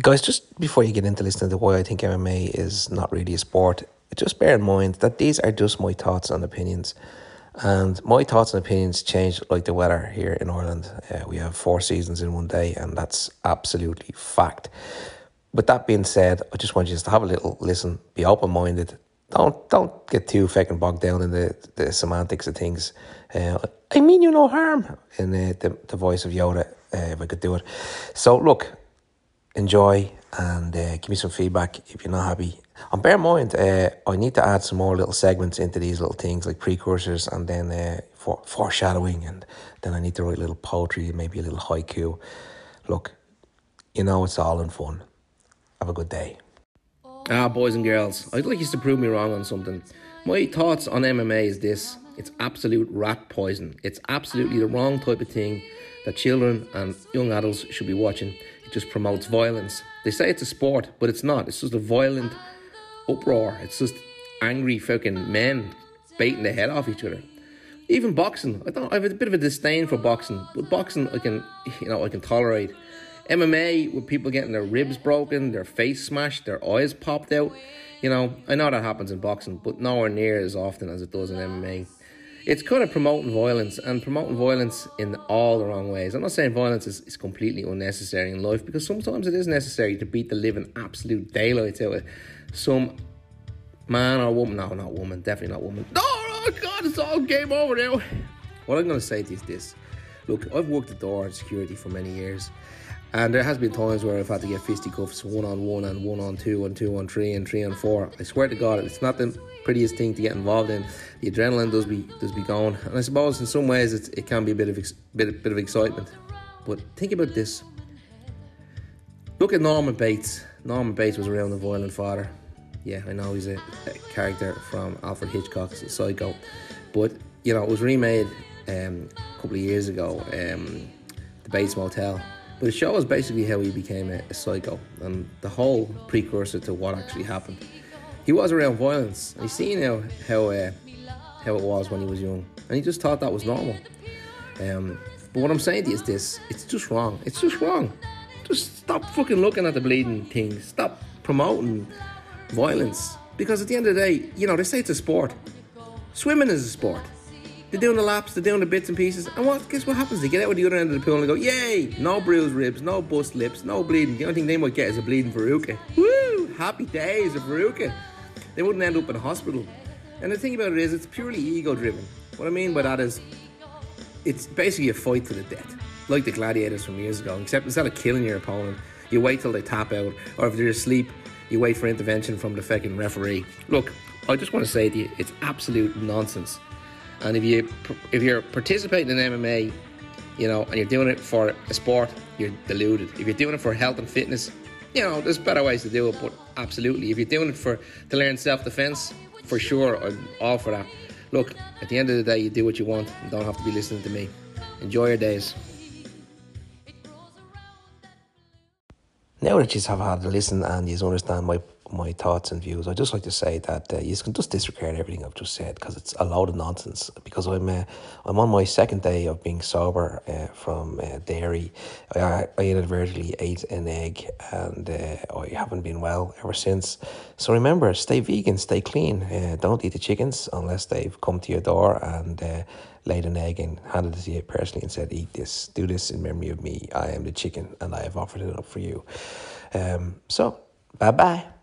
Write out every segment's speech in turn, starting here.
Guys, just before you get into listening to why I think MMA is not really a sport, just bear in mind that these are just my thoughts and opinions. And my thoughts and opinions change like the weather here in Ireland. Uh, we have four seasons in one day, and that's absolutely fact. With that being said, I just want you to have a little listen, be open minded. Don't don't get too fucking bogged down in the, the semantics of things. Uh, I mean you no harm in uh, the, the voice of Yoda, uh, if I could do it. So look, enjoy and uh, give me some feedback if you're not happy. And bear in mind, uh, I need to add some more little segments into these little things like precursors and then uh, for foreshadowing, and then I need to write a little poetry, maybe a little haiku. Look, you know it's all in fun. Have a good day. Ah, boys and girls, I'd like you to prove me wrong on something. My thoughts on MMA is this it's absolute rat poison. It's absolutely the wrong type of thing that children and young adults should be watching. It just promotes violence. They say it's a sport, but it's not. It's just a violent uproar. It's just angry fucking men beating the head off each other. Even boxing, I don't. I have a bit of a disdain for boxing, but boxing I can, you know, I can tolerate. MMA with people getting their ribs broken, their face smashed, their eyes popped out. You know, I know that happens in boxing, but nowhere near as often as it does in MMA it's kind of promoting violence and promoting violence in all the wrong ways. I'm not saying violence is, is completely unnecessary in life because sometimes it is necessary to beat the living absolute daylights out of some man or woman. No, not woman, definitely not woman. Oh, oh God, it's all game over now. What I'm going to say is this look, I've worked at door and security for many years. And there has been times where I've had to get fisticuffs one on one and one on two and two on three and three on four. I swear to God, it's not the prettiest thing to get involved in. The adrenaline does be does be going, and I suppose in some ways it can be a bit of ex, bit bit of excitement. But think about this. Look at Norman Bates. Norman Bates was around the violent father. Yeah, I know he's a, a character from Alfred Hitchcock's Psycho, but you know it was remade um, a couple of years ago. Um, the Bates Motel but it shows basically how he became a, a psycho and the whole precursor to what actually happened. He was around violence. He's seen how how uh, how it was when he was young, and he just thought that was normal. Um, but what I'm saying to you is this: it's just wrong. It's just wrong. Just stop fucking looking at the bleeding things. Stop promoting violence. Because at the end of the day, you know, they say it's a sport. Swimming is a sport. They're doing the laps, they're doing the bits and pieces. And what guess what happens? They get out at the other end of the pool and go, Yay! No bruised ribs, no bust lips, no bleeding. The only thing they might get is a bleeding verruca. Woo! Happy days of verruca. They wouldn't end up in hospital. And the thing about it is it's purely ego driven. What I mean by that is it's basically a fight to the death. Like the gladiators from years ago, except instead of killing your opponent, you wait till they tap out, or if they're asleep, you wait for intervention from the fucking referee. Look, I just want to say to you, it's absolute nonsense. And if you if you're participating in MMA, you know, and you're doing it for a sport, you're deluded. If you're doing it for health and fitness, you know, there's better ways to do it. But absolutely, if you're doing it for to learn self defense, for sure, I'm all for that. Look, at the end of the day, you do what you want. Don't have to be listening to me. Enjoy your days. Now that you have had a listen and you understand my my thoughts and views. I just like to say that uh, you can just disregard everything I've just said because it's a load of nonsense. Because I'm uh, I'm on my second day of being sober uh, from uh, dairy. I, I inadvertently ate an egg and uh, I haven't been well ever since. So remember, stay vegan, stay clean. Uh, don't eat the chickens unless they've come to your door and laid an egg and handed it to you personally and said, "Eat this, do this in memory of me. I am the chicken, and I have offered it up for you." Um, so, bye bye.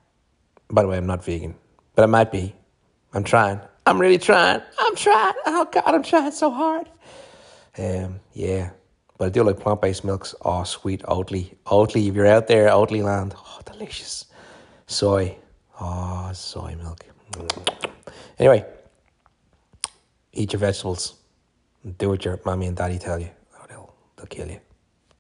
By the way, I'm not vegan, but I might be. I'm trying. I'm really trying. I'm trying. Oh God, I'm trying so hard. Um, yeah, but I do like plant based milks. Oh, sweet Oatly, Oatly. If you're out there, Oatly land. Oh, delicious. Soy. Oh, soy milk. Anyway, eat your vegetables. Do what your mommy and daddy tell you, or they'll they'll kill you.